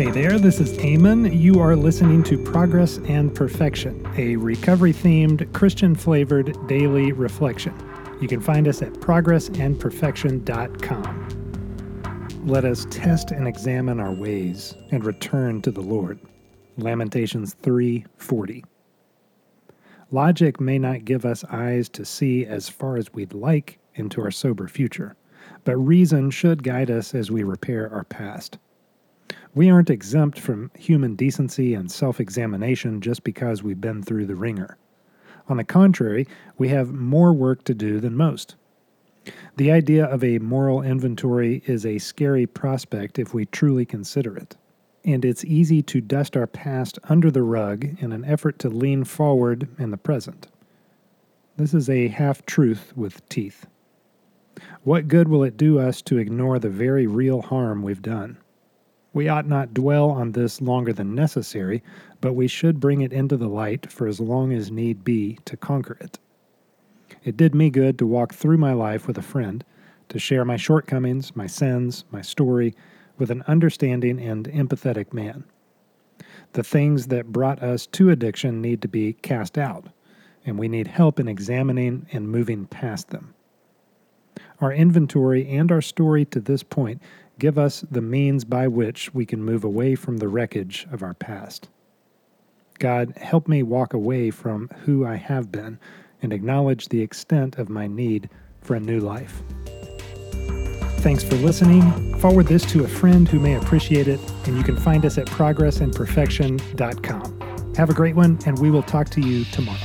Hey there, this is Eamon. You are listening to Progress and Perfection, a recovery themed, Christian flavored daily reflection. You can find us at progressandperfection.com. Let us test and examine our ways and return to the Lord. Lamentations 3:40. Logic may not give us eyes to see as far as we'd like into our sober future, but reason should guide us as we repair our past. We aren't exempt from human decency and self examination just because we've been through the wringer. On the contrary, we have more work to do than most. The idea of a moral inventory is a scary prospect if we truly consider it, and it's easy to dust our past under the rug in an effort to lean forward in the present. This is a half truth with teeth. What good will it do us to ignore the very real harm we've done? We ought not dwell on this longer than necessary, but we should bring it into the light for as long as need be to conquer it. It did me good to walk through my life with a friend, to share my shortcomings, my sins, my story with an understanding and empathetic man. The things that brought us to addiction need to be cast out, and we need help in examining and moving past them. Our inventory and our story to this point give us the means by which we can move away from the wreckage of our past. God, help me walk away from who I have been and acknowledge the extent of my need for a new life. Thanks for listening. Forward this to a friend who may appreciate it, and you can find us at progressandperfection.com. Have a great one, and we will talk to you tomorrow.